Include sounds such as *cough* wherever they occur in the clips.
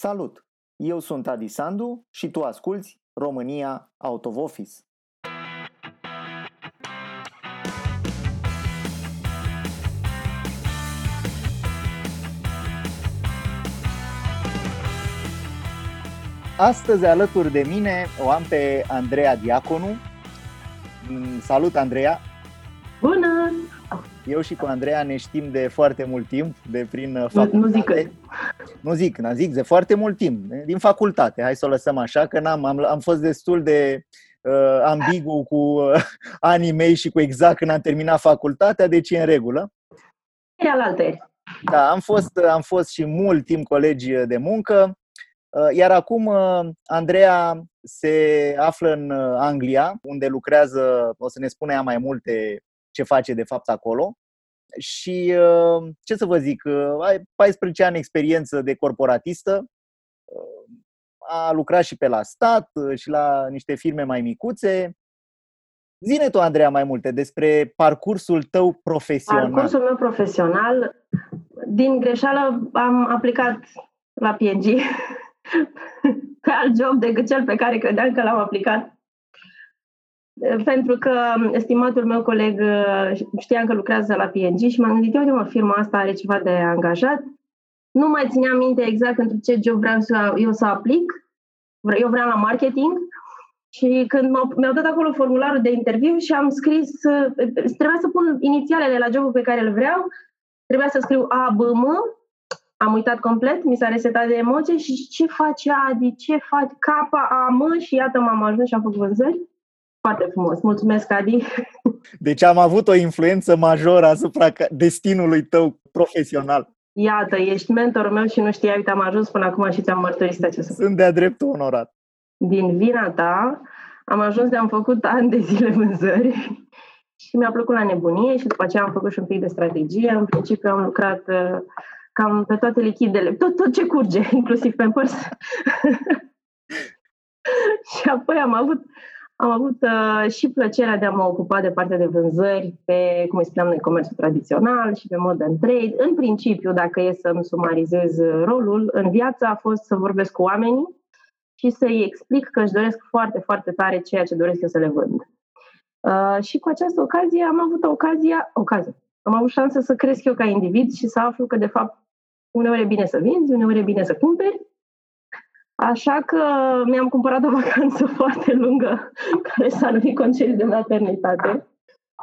Salut! Eu sunt Adi Sandu și tu asculți România Out of Office. Astăzi alături de mine o am pe Andreea Diaconu. Mm, salut, Andreea! Bună! *laughs* Eu și cu Andreea ne știm de foarte mult timp, de prin facultate. Nu zic că. Nu zic, nu zic, de foarte mult timp, din facultate. Hai să o lăsăm așa, că n-am, am, am fost destul de uh, ambigu cu uh, anii mei și cu exact când am terminat facultatea, deci e în regulă. Da, am fost, am fost și mult timp colegi de muncă, uh, iar acum uh, Andreea se află în uh, Anglia, unde lucrează, o să ne spune ea mai multe ce face de fapt acolo. Și uh, ce să vă zic, uh, ai 14 ani experiență de corporatistă, uh, a lucrat și pe la stat și la niște firme mai micuțe. Zine tu, Andreea, mai multe despre parcursul tău profesional. Parcursul meu profesional, din greșeală am aplicat la PNG *laughs* pe alt job decât cel pe care credeam că l-am aplicat pentru că estimatul meu coleg uh, știam că lucrează la PNG și m-am gândit, uite mă, firma asta are ceva de angajat. Nu mai țineam minte exact pentru ce job vreau să, eu să aplic. Eu vreau la marketing și când mi-au dat acolo formularul de interviu și am scris, uh, trebuia să pun inițialele la jobul pe care îl vreau, trebuia să scriu A, B, M, am uitat complet, mi s-a resetat de emoție și ce face Adi, ce faci, K, A, M și iată m-am ajuns și am făcut vânzări. Foarte frumos. Mulțumesc, Adi. Deci am avut o influență majoră asupra destinului tău profesional. Iată, ești mentorul meu și nu știai, uite, am ajuns până acum și ți-am mărturisit acest Sunt de-a dreptul onorat. Din vina ta, am ajuns de am făcut ani de zile vânzări și mi-a plăcut la nebunie și după aceea am făcut și un pic de strategie. În principiu am lucrat uh, cam pe toate lichidele, tot, tot ce curge, *laughs* inclusiv pe părs. *laughs* și apoi am avut am avut uh, și plăcerea de a mă ocupa de partea de vânzări pe, cum îi spuneam noi, comerțul tradițional și pe modern trade. În principiu, dacă e să-mi sumarizez rolul, în viață a fost să vorbesc cu oamenii și să-i explic că își doresc foarte, foarte tare ceea ce doresc eu să le vând. Uh, și cu această ocazie am avut ocazia, ocazie, am avut șansa să cresc eu ca individ și să aflu că, de fapt, uneori e bine să vinzi, uneori e bine să cumperi Așa că mi-am cumpărat o vacanță *laughs* foarte lungă, care s-a numit concediu de maternitate.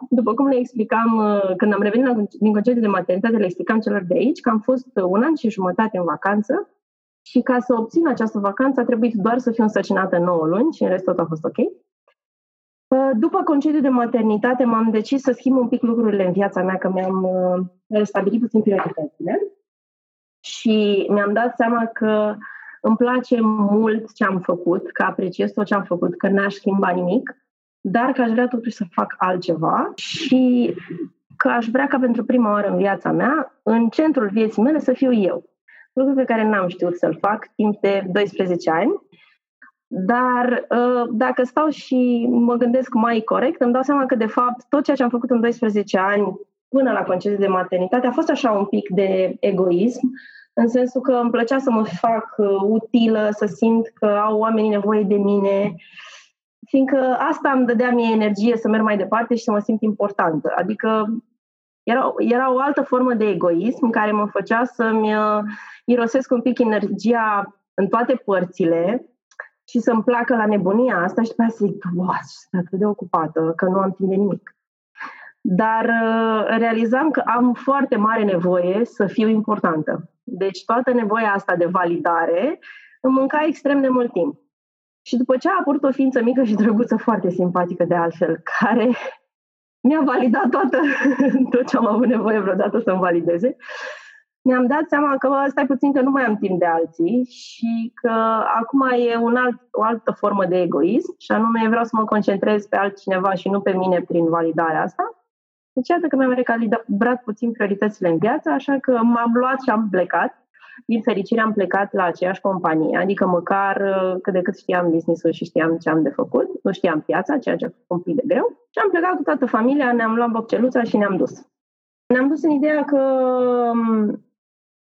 După cum le explicam, uh, când am revenit din concediu de maternitate, le explicam celor de aici că am fost un an și jumătate în vacanță și ca să obțin această vacanță a trebuit doar să fiu însărcinată 9 luni și în rest tot a fost ok. Uh, după concediu de maternitate m-am decis să schimb un pic lucrurile în viața mea, că mi-am uh, restabilit puțin prioritățile și mi-am dat seama că îmi place mult ce am făcut, că apreciez tot ce am făcut, că n-aș schimba nimic, dar că aș vrea totuși să fac altceva și că aș vrea ca pentru prima oară în viața mea, în centrul vieții mele, să fiu eu. Lucru pe care n-am știut să-l fac timp de 12 ani, dar ă, dacă stau și mă gândesc mai corect, îmi dau seama că, de fapt, tot ceea ce am făcut în 12 ani până la concediu de maternitate a fost așa un pic de egoism, în sensul că îmi plăcea să mă fac uh, utilă, să simt că au oamenii nevoie de mine, fiindcă asta îmi dădea mie energie să merg mai departe și să mă simt importantă. Adică era, era o altă formă de egoism care mă făcea să-mi uh, irosesc un pic energia în toate părțile și să-mi placă la nebunia asta și după aceea să zic, wow, sunt atât de ocupată că nu am timp de nimic. Dar uh, realizam că am foarte mare nevoie să fiu importantă. Deci toată nevoia asta de validare îmi mânca extrem de mult timp. Și după ce a apărut o ființă mică și drăguță, foarte simpatică de altfel, care *laughs* mi-a validat toată, *laughs* tot ce am avut nevoie vreodată să-mi valideze, mi-am dat seama că bă, stai puțin că nu mai am timp de alții și că acum e un alt, o altă formă de egoism și anume vreau să mă concentrez pe altcineva și nu pe mine prin validarea asta. Deci iată că mi-am recalibrat puțin prioritățile în viață, așa că m-am luat și am plecat. Din fericire am plecat la aceeași companie, adică măcar uh, cât de cât știam business-ul și știam ce am de făcut, nu știam piața, ceea ce a fost un pic de greu. Și am plecat cu toată familia, ne-am luat bocceluța și ne-am dus. Ne-am dus în ideea că um,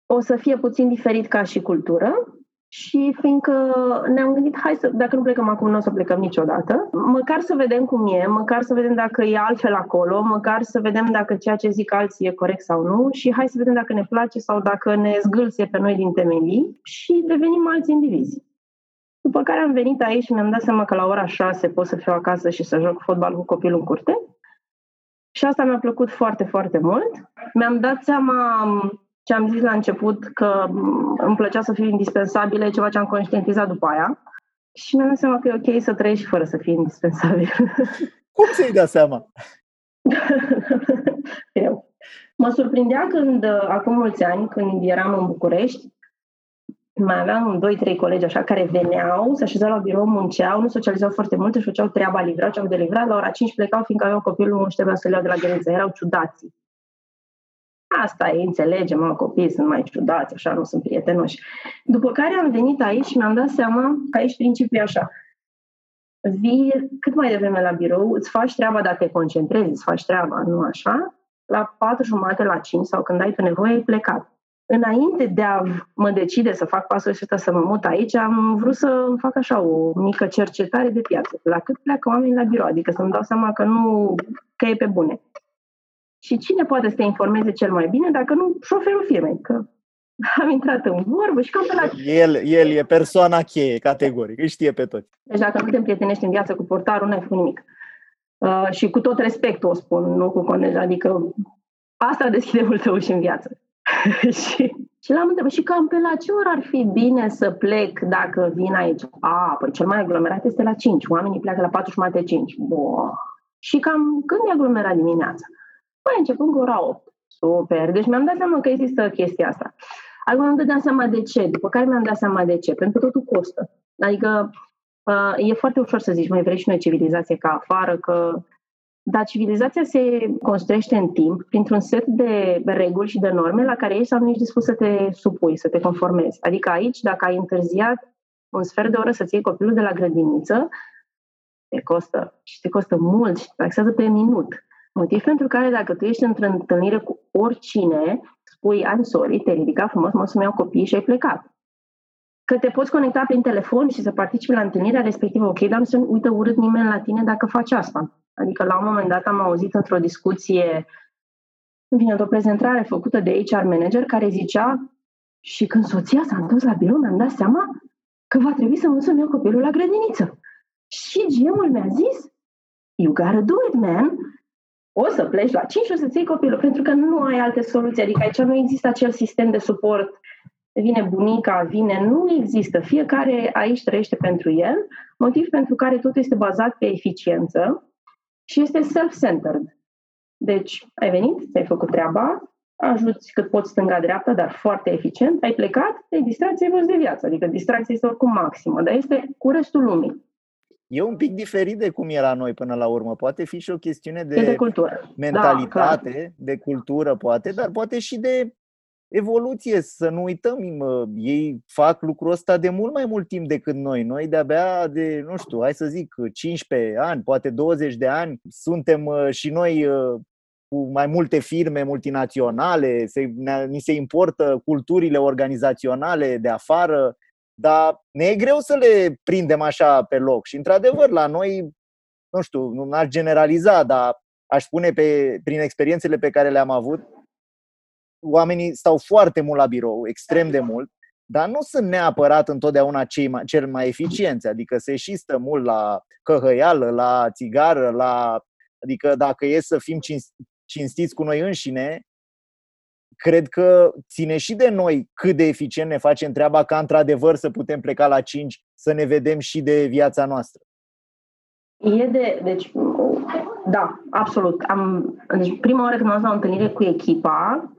o să fie puțin diferit ca și cultură, și fiindcă ne-am gândit, hai să, dacă nu plecăm acum, nu o să plecăm niciodată, măcar să vedem cum e, măcar să vedem dacă e altfel acolo, măcar să vedem dacă ceea ce zic alții e corect sau nu și hai să vedem dacă ne place sau dacă ne zgâlție pe noi din temelii și devenim alți indivizi. După care am venit aici și mi-am dat seama că la ora 6 pot să fiu acasă și să joc fotbal cu copilul în curte. Și asta mi-a plăcut foarte, foarte mult. Mi-am dat seama ce am zis la început, că îmi plăcea să fiu indispensabilă, e ceva ce am conștientizat după aia. Și mi-am dat seama că e ok să trăiești fără să fii indispensabil. *laughs* Cum ți-ai dat seama? *laughs* Eu. Mă surprindea când, acum mulți ani, când eram în București, mai aveam doi, trei colegi așa care veneau, se așezau la birou, munceau, nu socializau foarte mult, își făceau treaba, livrau ce au de livrat, la ora 5 plecau, fiindcă aveau copilul, nu trebuia să le iau de la grădiniță, erau ciudați. Asta e, înțelegem, mă, copiii sunt mai ciudați, așa, nu sunt prietenoși. După care am venit aici și mi-am dat seama că aici principiul e așa. Vii cât mai devreme la birou, îți faci treaba dacă te concentrezi, îți faci treaba, nu așa? La patru jumate, la cinci sau când ai tu nevoie, ai plecat. Înainte de a mă decide să fac pasul ăsta să mă mut aici, am vrut să fac așa o mică cercetare de piață. La cât pleacă oamenii la birou, adică să-mi dau seama că nu, că e pe bune. Și cine poate să te informeze cel mai bine dacă nu șoferul firmei? Că am intrat în vorbă și cam pe la... El, el e persoana cheie, categoric, îi știe pe toți. Deci dacă nu te împrietenești în viață cu portarul, nu ai făcut nimic. Uh, și cu tot respectul o spun, nu cu conej, adică asta deschide *laughs* multe uși în viață. *laughs* și, și l-am întrebat, și cam pe la ce oră ar fi bine să plec dacă vin aici? A, păi cel mai aglomerat este la 5, oamenii pleacă la 4 jumate 5. Boa. Și cam când e aglomerat dimineața? Păi, începând cu ora 8. Super. Deci mi-am dat seama că există chestia asta. Acum mi-am dat seama de ce, după care mi-am dat seama de ce. Pentru că totul costă. Adică uh, e foarte ușor să zici, mai vrei și noi civilizație ca afară, că dar civilizația se construiește în timp printr-un set de reguli și de norme la care ești sau nu ești dispus să te supui, să te conformezi. Adică aici, dacă ai întârziat un sfert de oră să-ți iei copilul de la grădiniță, te costă și te costă mult și te taxează pe minut. Motiv pentru care dacă tu ești într-o întâlnire cu oricine, spui, I'm sorry, te ridica frumos, mă să-mi iau copii și ai plecat. Că te poți conecta prin telefon și să participi la întâlnirea respectivă, ok, dar nu se uită urât nimeni la tine dacă faci asta. Adică la un moment dat am auzit într-o discuție, vine o prezentare făcută de HR manager care zicea și când soția s-a întors la birou, mi-am dat seama că va trebui să mă să-mi iau copilul la grădiniță. Și GM-ul mi-a zis, you gotta do it, man o să pleci la 5 și o să-ți iei copilul, pentru că nu ai alte soluții. Adică aici nu există acel sistem de suport. Vine bunica, vine, nu există. Fiecare aici trăiește pentru el, motiv pentru care totul este bazat pe eficiență și este self-centered. Deci, ai venit, ți-ai făcut treaba, ajuți cât poți stânga-dreapta, dar foarte eficient, ai plecat, te distracție ai de viață. Adică distracția este oricum maximă, dar este cu restul lumii. E un pic diferit de cum era noi până la urmă. Poate fi și o chestiune de, de cultură. mentalitate, da, de cultură, poate, dar poate și de evoluție. Să nu uităm, ei fac lucrul ăsta de mult mai mult timp decât noi. Noi de-abia de, nu știu, hai să zic, 15 ani, poate 20 de ani, suntem uh, și noi uh, cu mai multe firme multinaționale, se, ni se importă culturile organizaționale de afară, dar ne e greu să le prindem așa pe loc. Și, într-adevăr, la noi, nu știu, nu aș generaliza, dar aș spune pe, prin experiențele pe care le-am avut, oamenii stau foarte mult la birou, extrem de mult, dar nu sunt neapărat întotdeauna cei mai, cel mai eficienți, adică se și stă mult la căhăială, la țigară, la, adică dacă e să fim cinstiți cu noi înșine, cred că ține și de noi cât de eficient ne facem treaba ca într-adevăr să putem pleca la 5, să ne vedem și de viața noastră. E de, deci, da, absolut. Am, deci prima oară când am fost la o întâlnire cu echipa,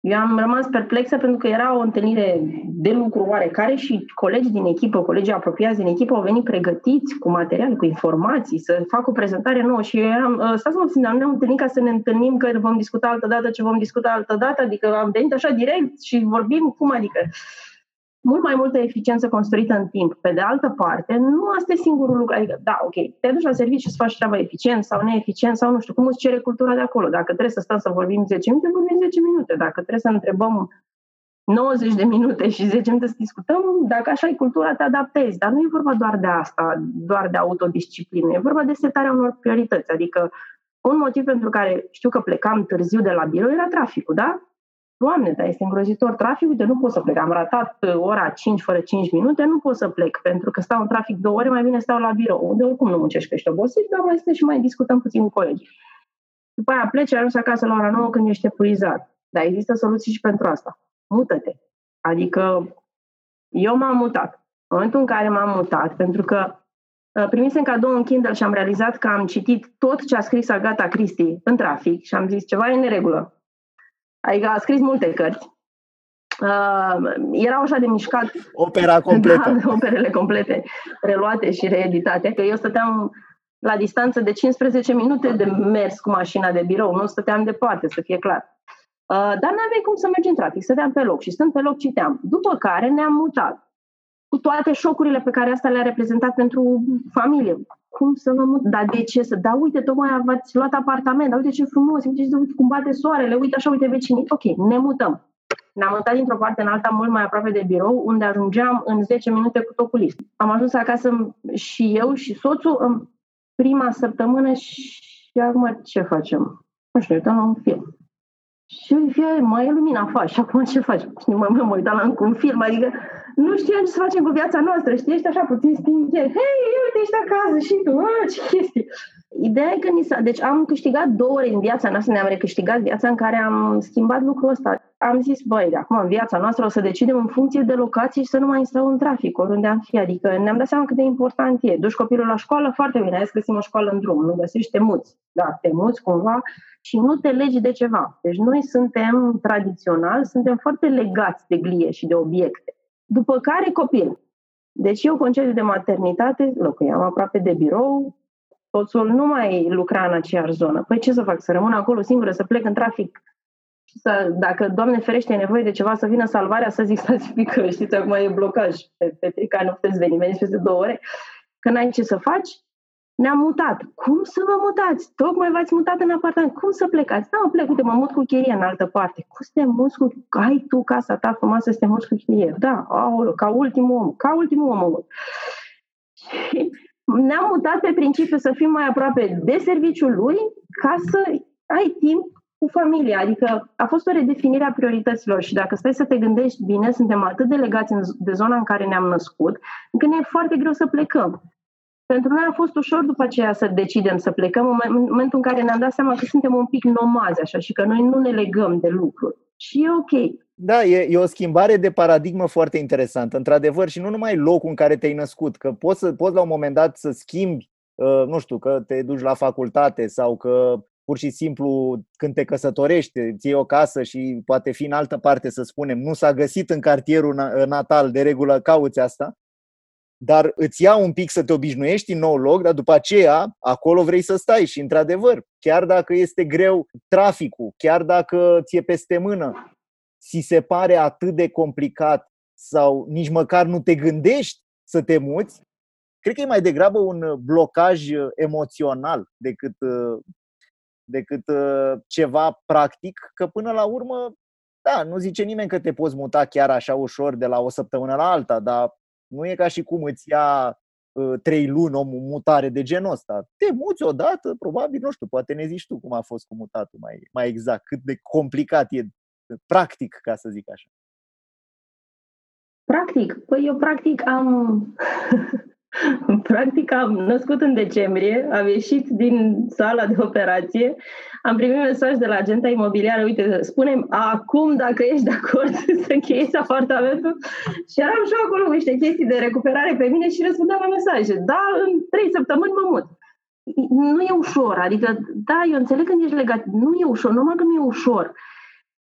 eu am rămas perplexă pentru că era o întâlnire de lucru oarecare și colegii din echipă, colegii apropiați din echipă au venit pregătiți cu material, cu informații, să fac o prezentare nouă și eu eram, ă, stați mă puțin, dar nu ne-am întâlnit ca să ne întâlnim că vom discuta altă dată ce vom discuta altă dată, adică am venit așa direct și vorbim cum adică mult mai multă eficiență construită în timp. Pe de altă parte, nu asta e singurul lucru. Adică, da, ok, te duci la serviciu să faci treaba eficient sau neeficient sau nu știu, cum îți cere cultura de acolo. Dacă trebuie să stăm să vorbim 10 minute, vorbim 10 minute. Dacă trebuie să întrebăm 90 de minute și 10 minute să discutăm, dacă așa e cultura, te adaptezi. Dar nu e vorba doar de asta, doar de autodisciplină, e vorba de setarea unor priorități. Adică un motiv pentru care știu că plecam târziu de la birou era traficul, da? Doamne, dar este îngrozitor traficul, de nu pot să plec. Am ratat uh, ora 5 fără 5 minute, nu pot să plec, pentru că stau în trafic două ore, mai bine stau la birou, unde oricum nu muncești că ești obosit, dar mai stai și mai discutăm puțin cu colegi. După aia pleci, ajungi acasă la ora 9 când ești epuizat. Dar există soluții și pentru asta. Mută-te. Adică eu m-am mutat. În momentul în care m-am mutat, pentru că uh, primisem cadou un Kindle și am realizat că am citit tot ce a scris Agata Christie în trafic și am zis ceva e în neregulă. Adică a scris multe cărți. Uh, erau așa de mișcat. Opera completă. Da, *laughs* operele complete, reluate și reeditate. Că eu stăteam la distanță de 15 minute de mers cu mașina de birou, nu stăteam departe, să fie clar. Uh, dar nu aveai cum să mergi în trafic, stăteam pe loc și stând pe loc citeam. După care ne-am mutat cu toate șocurile pe care asta le-a reprezentat pentru familie. Cum să vă mut? Dar de ce să? Da, uite, tocmai ați luat apartament, da, uite ce frumos, uite, uite cum bate soarele, uite așa, uite vecinii. Ok, ne mutăm. Ne-am mutat dintr-o parte în alta mult mai aproape de birou, unde ajungeam în 10 minute cu tot cu lift. Am ajuns acasă și eu și soțul în prima săptămână și acum ce facem? Nu știu, uităm la un film. Și eu fie, mai e lumina afară și acum ce faci? Și mă, mă, mă uitam la un film, adică nu știam ce să facem cu viața noastră, știi, ești așa puțin stingeri. Hei, uite, ești acasă și tu, a, ce chestii. Ideea e că ni s-a, deci am câștigat două ori în viața noastră, ne-am recâștigat viața în care am schimbat lucrul ăsta. Am zis, băi, de acum în viața noastră o să decidem în funcție de locație și să nu mai stau în trafic, oriunde am fi. Adică ne-am dat seama cât de important e. Duci copilul la școală, foarte bine, hai să găsim o școală în drum, nu găsești, te muți. Da, te muți cumva și nu te legi de ceva. Deci noi suntem tradițional, suntem foarte legați de glie și de obiecte. După care copil. Deci eu concediu de maternitate, locuiam aproape de birou, soțul nu mai lucra în aceeași zonă. Păi ce să fac? Să rămân acolo singură, să plec în trafic să, dacă, Doamne ferește, e nevoie de ceva, să vină salvarea, să zic, *laughs* stați pică, știți, acum e blocaj pe, pe trica, nu puteți veni, veniți peste două ore, că n-ai ce să faci, ne-am mutat. Cum să vă mutați? Tocmai v-ați mutat în apartament. Cum să plecați? Da, mă plec, uite, mă mut cu chirie în altă parte. Cum să te muți cu... Ai tu casa ta frumoasă să te muți cu chirie? Da, aolo, ca ultimul om. Ca ultimul om. Și ne-am mutat pe principiu să fim mai aproape de serviciul lui ca să ai timp cu familia. Adică a fost o redefinire a priorităților și dacă stai să te gândești bine, suntem atât de legați de zona în care ne-am născut, încât ne e foarte greu să plecăm. Pentru noi a fost ușor după aceea să decidem să plecăm, în momentul în care ne-am dat seama că suntem un pic nomazi, așa, și că noi nu ne legăm de lucruri. Și e ok. Da, e, e o schimbare de paradigmă foarte interesantă, într-adevăr, și nu numai locul în care te-ai născut, că poți, să, poți la un moment dat să schimbi, uh, nu știu, că te duci la facultate sau că pur și simplu când te căsătorești, îți iei o casă și poate fi în altă parte, să spunem, nu s-a găsit în cartierul natal, de regulă cauți asta, dar îți ia un pic să te obișnuiești în nou loc, dar după aceea acolo vrei să stai și într-adevăr, chiar dacă este greu traficul, chiar dacă ți-e peste mână, ți se pare atât de complicat sau nici măcar nu te gândești să te muți, cred că e mai degrabă un blocaj emoțional decât, decât ceva practic, că până la urmă, da, nu zice nimeni că te poți muta chiar așa ușor de la o săptămână la alta, dar nu e ca și cum îți ia uh, trei luni o mutare de genul ăsta. Te muți odată, probabil, nu știu, poate ne zici tu cum a fost cu mutatul mai, mai exact, cât de complicat e, practic, ca să zic așa. Practic? Păi eu practic am *laughs* *laughs* Practic am născut în decembrie, am ieșit din sala de operație, am primit mesaj de la agenta imobiliară, uite, spunem acum dacă ești de acord *laughs* să încheiezi apartamentul și eram și acolo cu niște chestii de recuperare pe mine și răspundeam la mesaje. Da, în trei săptămâni mă mut. Nu e ușor, adică, da, eu înțeleg când ești legat, nu e ușor, numai că nu e ușor.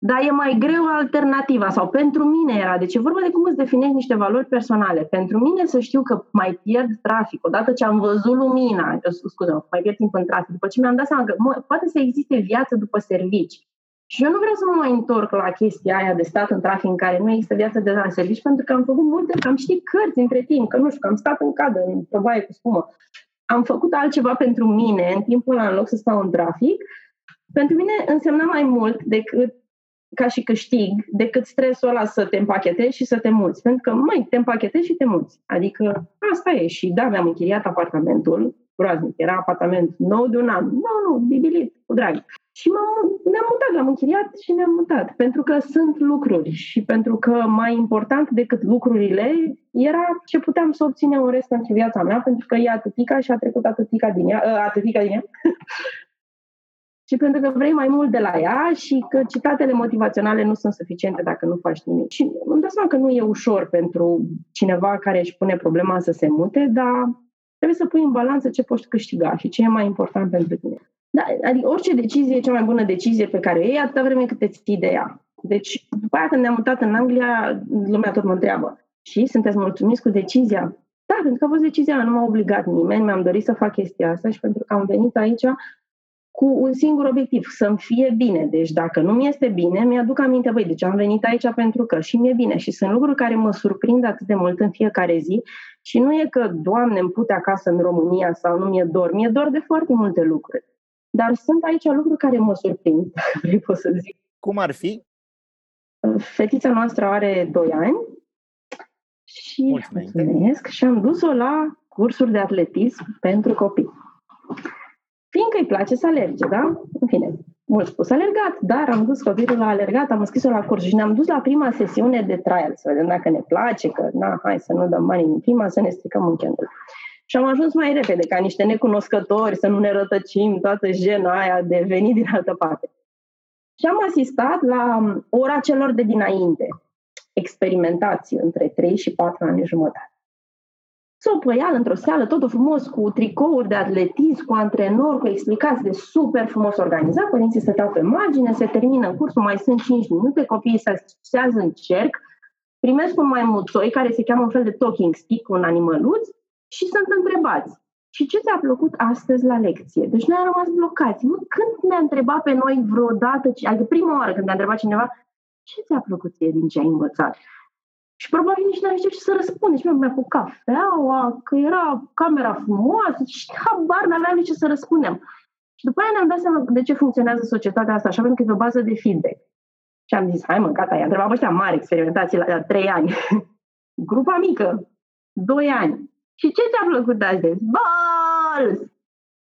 Dar e mai greu alternativa sau pentru mine era. Deci e vorba de cum îți definești niște valori personale. Pentru mine să știu că mai pierd trafic, odată ce am văzut lumina, scuze, mai pierd timp în trafic, după ce mi-am dat seama că mă, poate să existe viață după servici. Și eu nu vreau să mă mai întorc la chestia aia de stat în trafic în care nu există viață de la servici, pentru că am făcut multe, că am citit cărți între timp, că nu știu, că am stat în cadă, în probaie cu spumă. Am făcut altceva pentru mine în timpul ăla, în loc să stau în trafic. Pentru mine însemna mai mult decât ca și câștig decât stresul ăla să te împachetezi și să te muți. Pentru că, măi, te împachetezi și te muți. Adică asta e. Și da, mi-am închiriat apartamentul, groaznic, era apartament nou de un an. Nu, nu, bibilit, cu drag. Și ne-am mutat, l-am închiriat și ne-am mutat. Pentru că sunt lucruri și pentru că mai important decât lucrurile era ce puteam să obținem în rest pentru viața mea, pentru că e atâtica și a trecut atâtica din ea, ă, atâtica din ea. *laughs* și pentru că vrei mai mult de la ea și că citatele motivaționale nu sunt suficiente dacă nu faci nimic. Și îmi dau seama că nu e ușor pentru cineva care își pune problema să se mute, dar trebuie să pui în balanță ce poți câștiga și ce e mai important pentru tine. Da, adică orice decizie e cea mai bună decizie pe care o iei atâta vreme cât te ții de ea. Deci, după aia când ne-am mutat în Anglia, lumea tot mă întreabă. Și sunteți mulțumiți cu decizia? Da, pentru că a fost decizia, nu m-a obligat nimeni, mi-am dorit să fac chestia asta și pentru că am venit aici cu un singur obiectiv, să-mi fie bine. Deci dacă nu mi este bine, mi-aduc aminte, băi, deci am venit aici pentru că și mi-e bine. Și sunt lucruri care mă surprind atât de mult în fiecare zi și nu e că, Doamne, îmi pute acasă în România sau nu mi-e dor. Mi-e dor de foarte multe lucruri. Dar sunt aici lucruri care mă surprind, *laughs* dacă vrei pot să zic. Cum ar fi? Fetița noastră are 2 ani și mulțumesc și am dus-o la cursuri de atletism pentru copii. Fiindcă îi place să alerge, da? În fine, mult spus alergat, dar am dus copilul la alergat, am înscris-o la curs și ne-am dus la prima sesiune de trial, să vedem dacă ne place, că na, hai să nu dăm bani în prima, să ne stricăm în candle. Și am ajuns mai repede, ca niște necunoscători, să nu ne rătăcim toată jena aia de venit din altă parte. Și am asistat la ora celor de dinainte, experimentații între 3 și 4 ani jumătate. S-o păial într-o sală, totul frumos, cu tricouri de atletism, cu antrenori, cu explicații de super frumos organizat. Părinții stăteau pe margine, se termină cursul, mai sunt 5 minute, copiii se așează în cerc, primesc un maimuțoi care se cheamă un fel de talking stick, un animăluț, și sunt întrebați. Și ce ți-a plăcut astăzi la lecție? Deci noi am rămas blocați. Nu, când ne-a întrebat pe noi vreodată, adică prima oară când ne-a întrebat cineva, ce ți-a plăcut ție din ce ai învățat? Și probabil nici n-am știut ce să răspund. Deci mi-a făcut cafeaua, că era camera frumoasă și habar n-aveam nici ce să răspundem. Și după aia ne-am dat seama de ce funcționează societatea asta, așa pentru că e pe bază de feedback. Și am zis, hai mă, gata, i-a întrebat ăștia mari experimentații la, la 3 ani. *laughs* Grupa mică, 2 ani. Și ce ți-a plăcut astăzi? Balls!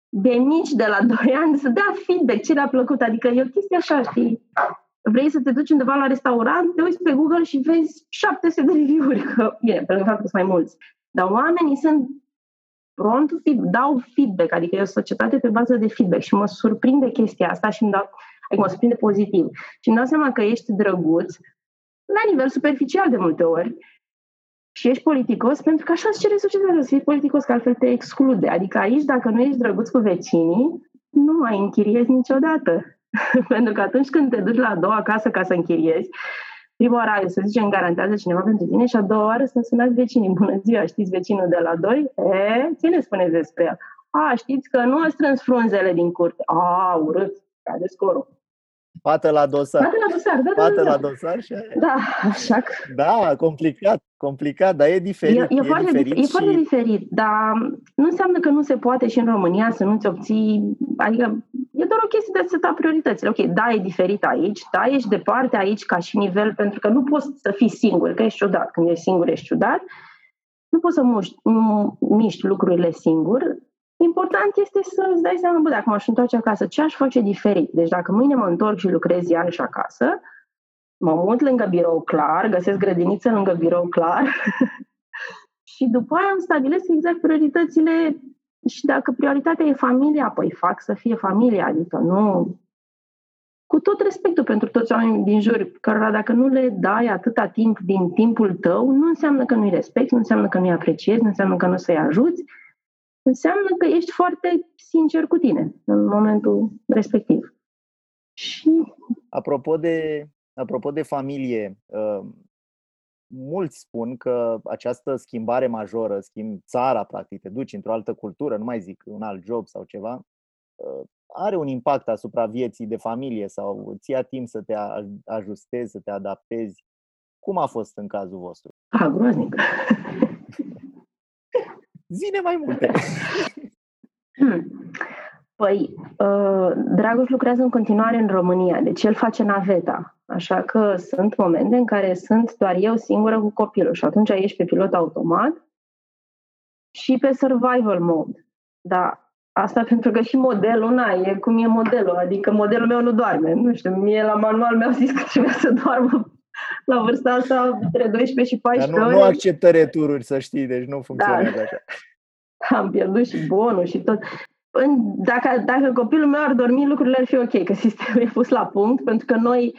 De mici, de la 2 ani, să dea feedback ce le-a plăcut. Adică e o chestie așa, știi? Vrei să te duci undeva la restaurant, te uiți pe Google și vezi 700 de review-uri. Că, bine, pe lângă faptul că sunt mai mulți. Dar oamenii sunt pront, dau feedback, adică e o societate pe bază de feedback și mă surprinde chestia asta și îmi dau, adică mă surprinde pozitiv. Și îmi dau seama că ești drăguț la nivel superficial de multe ori și ești politicos pentru că așa îți cere societatea să fii politicos, că altfel te exclude. Adică aici, dacă nu ești drăguț cu vecinii, nu mai închiriezi niciodată. *laughs* pentru că atunci când te duci la a doua casă ca să închiriezi, prima oară, să zicem, garantează cineva pentru tine și a doua oară să sunați vecinii. *laughs* Bună ziua, știți vecinul de la doi? E, ce ne spuneți despre el? A, știți că nu a strâns frunzele din curte. A, urât, cade scorul. Pată la dosar. Pată la dosar, da, da Pată da, da. la dosar și aia. Da, așa că... Da, complicat, complicat, dar e diferit. E, e, e foarte, diferit e și... foarte diferit, dar nu înseamnă că nu se poate și în România să nu-ți obții... Adică e doar o chestie de a seta prioritățile. Ok, da, e diferit aici, da, ești departe aici ca și nivel, pentru că nu poți să fii singur, că ești ciudat. Când ești singur, ești ciudat. Nu poți să muști, miști lucrurile singur, Important este să îți dai seama, bă, dacă m-aș întoarce acasă, ce aș face diferit? Deci dacă mâine mă întorc și lucrez iarăși acasă, mă mut lângă birou clar, găsesc grădiniță lângă birou clar *laughs* și după aia îmi stabilesc exact prioritățile și dacă prioritatea e familia, păi fac să fie familia, adică nu... Cu tot respectul pentru toți oamenii din jur, cărora dacă nu le dai atâta timp din timpul tău, nu înseamnă că nu-i respecti, nu înseamnă că nu-i apreciezi, nu înseamnă că nu să-i ajuți, înseamnă că ești foarte sincer cu tine în momentul respectiv. Și... Apropo de, apropo de familie, uh, mulți spun că această schimbare majoră, schimb țara, practic, te duci într-o altă cultură, nu mai zic un alt job sau ceva, uh, are un impact asupra vieții de familie sau ți ia timp să te ajustezi, să te adaptezi. Cum a fost în cazul vostru? A, groaznic. *laughs* Zine mai multe! *laughs* *laughs* Hmm. Păi, uh, Dragoș lucrează în continuare în România, deci el face naveta. Așa că sunt momente în care sunt doar eu singură cu copilul și atunci ești pe pilot automat și pe survival mode. Da, asta *laughs* pentru că și modelul, na, e cum e modelul, adică modelul meu nu doarme. Nu știu, mie la manual mi-au zis că trebuie să doarmă la vârsta asta între 12 și 14 Dar nu, nu acceptă retururi, să știi, deci nu funcționează da. așa. *laughs* Am pierdut și bonul și tot. Dacă, dacă copilul meu ar dormi, lucrurile ar fi ok, că sistemul *laughs* e pus la punct, pentru că noi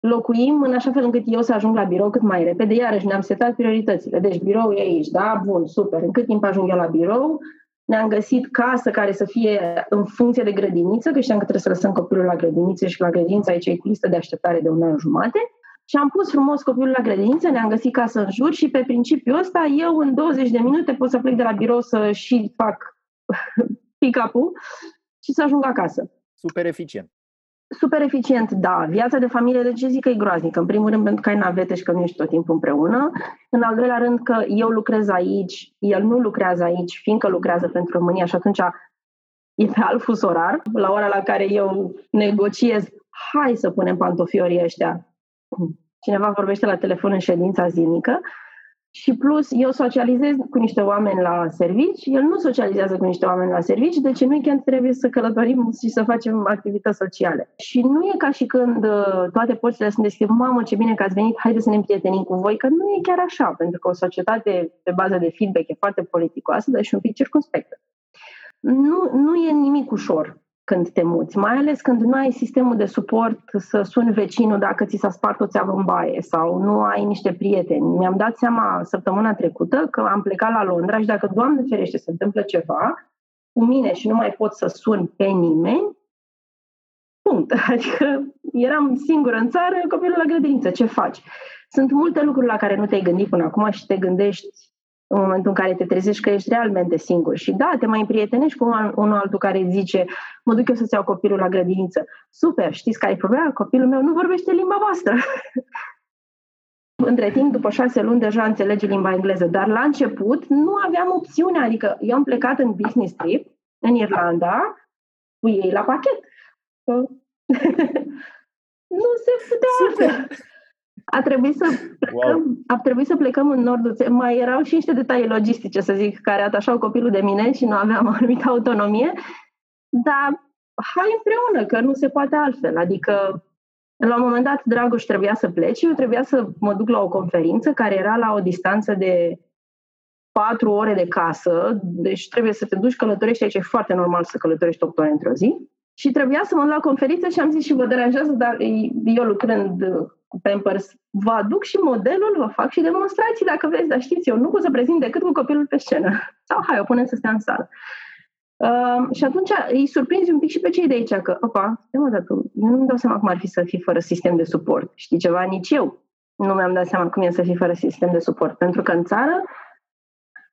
locuim în așa fel încât eu să ajung la birou cât mai repede. Iarăși ne-am setat prioritățile. Deci birou e aici, da? Bun, super. În cât timp ajung eu la birou? Ne-am găsit casă care să fie în funcție de grădiniță, că știam că trebuie să lăsăm copilul la grădiniță și la grădiniță aici e cu listă de așteptare de un an jumate. Și am pus frumos copilul la grădiniță, ne-am găsit casă în jur și pe principiul ăsta eu în 20 de minute pot să plec de la birou să și fac *laughs* pick-up-ul și să ajung acasă. Super eficient. Super eficient, da. Viața de familie, de ce zic că e groaznică? În primul rând pentru că ai navete și că nu ești tot timpul împreună. În al doilea rând că eu lucrez aici, el nu lucrează aici, fiindcă lucrează pentru România și atunci e pe alt fus orar. La ora la care eu negociez, hai să punem pantofiorii ăștia. Cineva vorbește la telefon în ședința zilnică și plus, eu socializez cu niște oameni la servici, el nu socializează cu niște oameni la servici, deci în weekend trebuie să călătorim și să facem activități sociale. Și nu e ca și când uh, toate porțile sunt deschise, mamă, ce bine că ați venit, haideți să ne împrietenim cu voi, că nu e chiar așa, pentru că o societate pe bază de feedback e foarte politicoasă, dar și un pic circunspectă. Nu, nu e nimic ușor când te muți, mai ales când nu ai sistemul de suport să suni vecinul dacă ți s-a spart o țeavă în baie sau nu ai niște prieteni. Mi-am dat seama săptămâna trecută că am plecat la Londra și dacă, Doamne ferește, se întâmplă ceva cu mine și nu mai pot să sun pe nimeni, punct. *laughs* Adică eram singură în țară, copilul la grădiniță, ce faci? Sunt multe lucruri la care nu te-ai gândit până acum și te gândești în momentul în care te trezești că ești realmente singur. Și da, te mai împrietenești cu unul altul care zice, mă duc eu să-ți iau copilul la grădiniță. Super, știți care e problema? Copilul meu nu vorbește limba voastră. Între timp, după șase luni, deja înțelege limba engleză, dar la început nu aveam opțiune, adică eu am plecat în business trip în Irlanda cu ei la pachet. *laughs* nu se putea altfel. A trebuit să plecăm, wow. a trebuit să plecăm în nordul Mai erau și niște detalii logistice, să zic, care atașau copilul de mine și nu aveam o *laughs* anumită autonomie, dar hai împreună, că nu se poate altfel. Adică, la un moment dat, Dragoș trebuia să plece, eu trebuia să mă duc la o conferință care era la o distanță de patru ore de casă, deci trebuie să te duci călătorești aici, e foarte normal să călătorești 8 ore într-o zi. Și trebuia să mă duc la conferință și am zis și vă deranjează, dar eu lucrând cu Pampers, vă aduc și modelul, vă fac și demonstrații dacă vreți, dar știți, eu nu pot să prezint decât cu copilul pe scenă. *laughs* Sau hai, o punem să stea în sală. Uh, și atunci îi surprinzi un pic și pe cei de aici că, opa, mă, dar tu, eu nu-mi dau seama cum ar fi să fii fără sistem de suport. Știi ceva? Nici eu nu mi-am dat seama cum e să fii fără sistem de suport. Pentru că în țară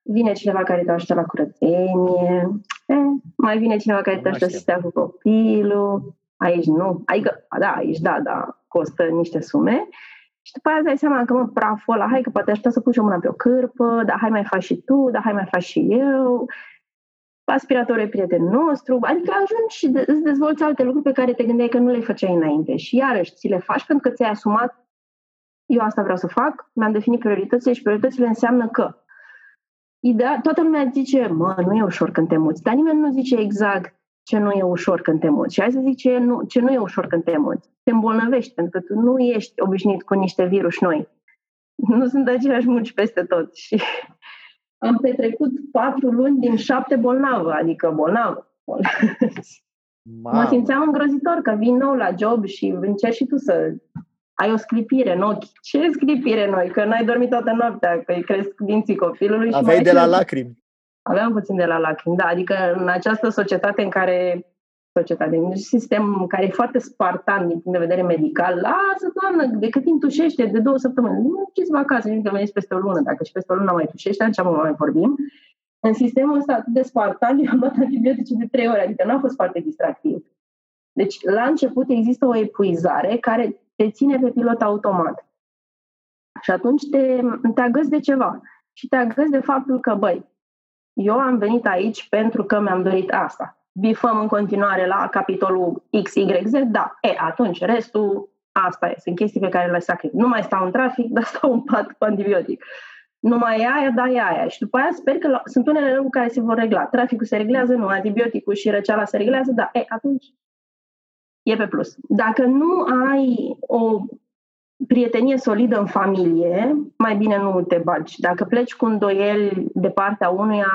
vine cineva care te ajută la curățenie, eh, mai vine cineva care te ajută să stea cu copilul, aici nu, adică, da, aici da, da, costă niște sume. Și după aia îți dai seama că, mă, praful ăla, hai că poate aș să pui și o mână pe o cârpă, dar hai mai faci și tu, dar hai mai faci și eu. Aspiratorul e prietenul nostru, adică ajungi și de- îți dezvolți alte lucruri pe care te gândeai că nu le făceai înainte. Și iarăși ți le faci pentru că ți-ai asumat eu asta vreau să fac, mi-am definit prioritățile și prioritățile înseamnă că Ideea, toată lumea zice, mă, nu e ușor când te muți, dar nimeni nu zice exact ce nu e ușor când te muți. Și hai să zic ce nu, ce nu e ușor când te muți. Te îmbolnăvești, pentru că tu nu ești obișnuit cu niște virus noi. Nu sunt aceleași muci peste tot. *laughs* Și am petrecut patru luni din șapte bolnavă, adică bolnavă. Mă simțeam îngrozitor că vin nou la job și încerci și tu să ai o sclipire în ochi. Ce sclipire noi? Că n-ai dormit toată noaptea, că îi cresc dinții copilului. Aveai și de la lacrimi. Aveam puțin de la lacrimi, da. Adică în această societate în care societate, un sistem care e foarte spartan din punct de vedere medical. Lasă, doamnă, de cât timp tușește? De două săptămâni. Nu știți acasă, nici că veniți peste o lună. Dacă și peste o lună mai tușește, atunci mai vorbim. În sistemul ăsta atât de spartan, eu am luat antibiotice de trei ore, adică n-a fost foarte distractiv. Deci, la început există o epuizare care te ține pe pilot automat. Și atunci te, te agăzi de ceva. Și te agăzi de faptul că, băi, eu am venit aici pentru că mi-am dorit asta. Bifăm în continuare la capitolul XYZ? Da. E, atunci restul Asta e, sunt chestii pe care le sacrific. Nu mai stau în trafic, *laughs* dar stau în pat cu antibiotic. Nu mai e aia, dar e aia. Și după aia sper că la, sunt unele lucruri care se vor regla. Traficul se reglează, nu, antibioticul și răceala se reglează, da, e, atunci e pe plus. Dacă nu ai o prietenie solidă în familie, mai bine nu te bagi. Dacă pleci cu îndoieli de partea unuia,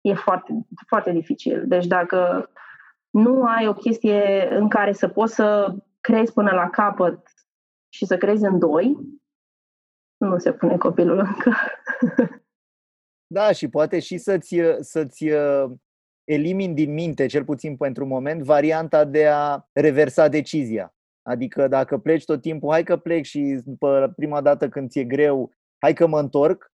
e foarte, foarte dificil. Deci dacă nu ai o chestie în care să poți să crezi până la capăt și să crezi în doi, nu se pune copilul încă. *laughs* Da, și poate și să-ți, să-ți uh, elimini din minte, cel puțin pentru moment, varianta de a reversa decizia. Adică dacă pleci tot timpul, hai că plec și după prima dată când ți-e greu, hai că mă întorc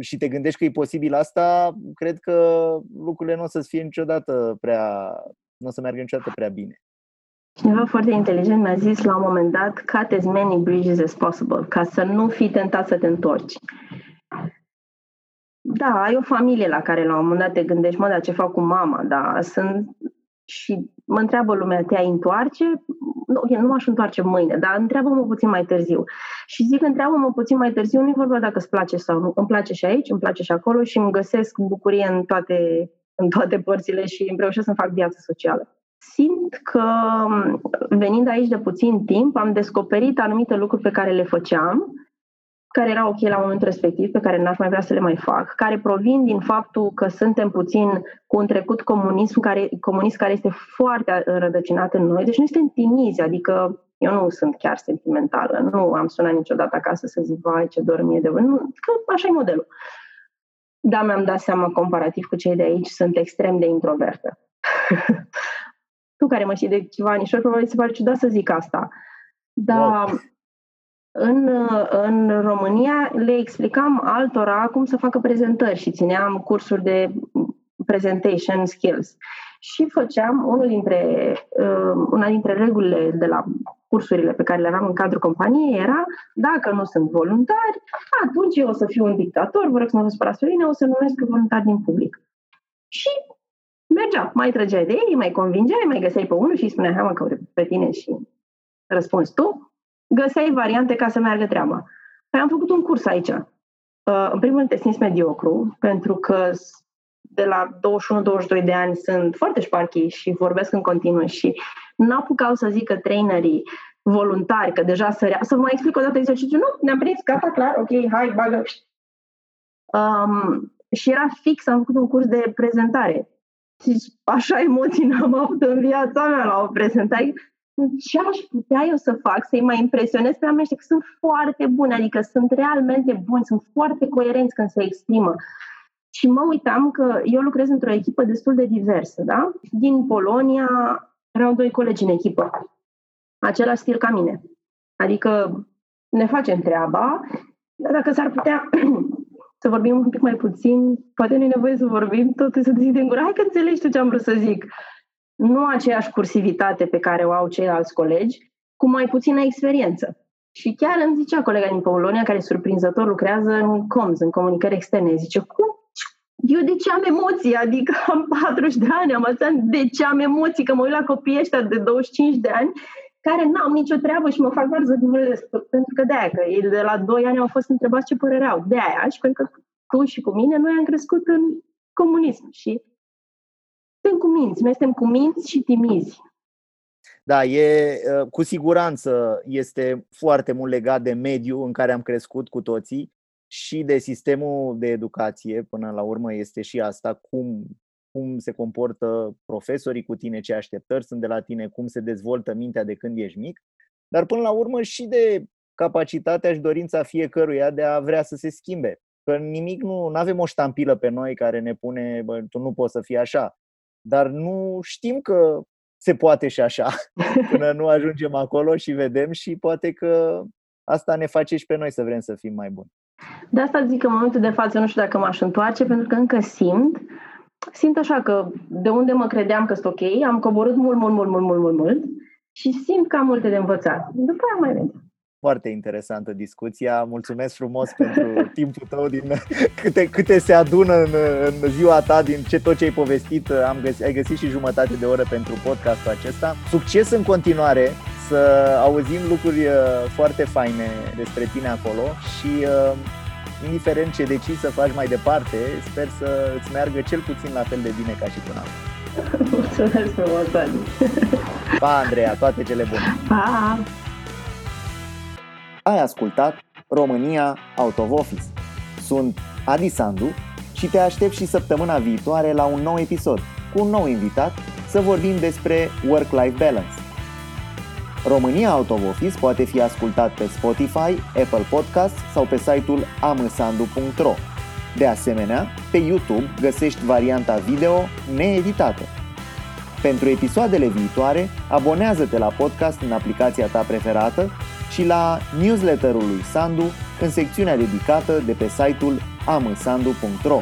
și te gândești că e posibil asta, cred că lucrurile nu o să fie niciodată prea, nu o să meargă niciodată prea bine. Cineva foarte inteligent mi-a zis la un moment dat, cut as many bridges as possible, ca să nu fii tentat să te întorci. Da, ai o familie la care la un moment dat te gândești, mă, dar ce fac cu mama, da, sunt și mă întreabă lumea, te-ai întoarce? Nu, nu m-aș întoarce mâine, dar întreabă-mă puțin mai târziu. Și zic, întreabă-mă puțin mai târziu, nu i vorba dacă îți place sau nu. Îmi place și aici, îmi place și acolo și îmi găsesc bucurie în toate, în toate părțile și îmi reușesc să fac viață socială. Simt că venind aici de puțin timp, am descoperit anumite lucruri pe care le făceam care erau ok la momentul respectiv, pe care n-aș mai vrea să le mai fac, care provin din faptul că suntem puțin cu un trecut comunism care, comunist care este foarte înrădăcinat în noi, deci nu suntem timizi, adică eu nu sunt chiar sentimentală, nu am sunat niciodată acasă să zic, vai, ce dormie de nu, că așa e modelul. Da, mi-am dat seama, comparativ cu cei de aici, sunt extrem de introvertă. *laughs* tu care mă știi de ceva anișori, probabil se pare ciudat să zic asta. Dar wow. În, în România le explicam altora cum să facă prezentări și țineam cursuri de presentation skills. Și făceam, unul dintre, uh, una dintre regulile de la cursurile pe care le aveam în cadrul companiei era, dacă nu sunt voluntari, atunci eu o să fiu un dictator, vă rog să mă vă spărați pe mine, o să numesc voluntari din public. Și mergea, mai trăgeai de ei, mai convingeai, mai găseai pe unul și îi spuneai, hai mă, că pe tine și răspunzi tu găseai variante ca să meargă treaba. Păi am făcut un curs aici. Uh, în primul rând te simți mediocru, pentru că de la 21-22 de ani sunt foarte șparchi și vorbesc în continuu și nu apucau să zică trainerii voluntari, că deja sărea, să vă mai explic o dată exercițiul, nu, ne-am prins, gata, clar, ok, hai, bagă. Um, și era fix, am făcut un curs de prezentare. Și așa emoții n-am avut în viața mea la o prezentare ce aș putea eu să fac să-i mai impresionez pe oameni că sunt foarte buni, adică sunt realmente buni, sunt foarte coerenți când se exprimă. Și mă uitam că eu lucrez într-o echipă destul de diversă, da? Din Polonia erau doi colegi în echipă, același stil ca mine. Adică ne facem treaba, dar dacă s-ar putea *clears throat* să vorbim un pic mai puțin, poate nu e nevoie să vorbim, tot să deschidem gura. Hai că înțelegi tu ce am vrut să zic nu aceeași cursivitate pe care o au ceilalți colegi, cu mai puțină experiență. Și chiar îmi zicea colega din Polonia, care surprinzător lucrează în comms, în comunicări externe, zice, cum? Eu de ce am emoții? Adică am 40 de ani, am asta, de ce am emoții? Că mă uit la copiii ăștia de 25 de ani care n-au nicio treabă și mă fac doar să pentru că de aia, că ei de la 2 ani au fost întrebați ce părere au. De aia, și pentru că tu și cu mine, noi am crescut în comunism și suntem cuminți, noi suntem cuminți și timizi. Da, e, ă, cu siguranță este foarte mult legat de mediul în care am crescut cu toții și de sistemul de educație, până la urmă este și asta, cum, cum se comportă profesorii cu tine, ce așteptări sunt de la tine, cum se dezvoltă mintea de când ești mic, dar până la urmă și de capacitatea și dorința fiecăruia de a vrea să se schimbe. Că nimic nu, nu avem o ștampilă pe noi care ne pune, bă, tu nu poți să fii așa dar nu știm că se poate și așa *laughs* până nu ajungem acolo și vedem și poate că asta ne face și pe noi să vrem să fim mai buni. De asta zic că în momentul de față nu știu dacă m-aș întoarce, pentru că încă simt, simt așa că de unde mă credeam că sunt ok, am coborât mult, mult, mult, mult, mult, mult, mult și simt că am multe de învățat. După aia mai vedem. Foarte interesantă discuția. Mulțumesc frumos pentru *laughs* timpul tău, din *laughs* câte, câte se adună în, în ziua ta, din ce tot ce ai povestit. Am găsit, ai găsit și jumătate de oră pentru podcastul acesta. Succes în continuare, să auzim lucruri uh, foarte faine despre tine acolo și uh, indiferent ce decizi să faci mai departe, sper să îți meargă cel puțin la fel de bine ca și până acum. *laughs* Mulțumesc frumos, Pa, Andreea, toate cele bune! Pa! Ai ascultat România Out of Office. Sunt Adi Sandu și te aștept și săptămâna viitoare la un nou episod cu un nou invitat să vorbim despre work-life balance. România Out of Office poate fi ascultat pe Spotify, Apple Podcast sau pe site-ul amăsandu.ro. De asemenea, pe YouTube găsești varianta video needitată. Pentru episoadele viitoare, abonează-te la podcast în aplicația ta preferată și la newsletterul lui Sandu în secțiunea dedicată de pe site-ul amăsandu.ro.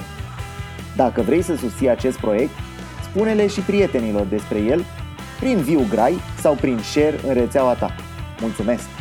Dacă vrei să susții acest proiect, spune-le și prietenilor despre el prin viu grai sau prin share în rețeaua ta. Mulțumesc!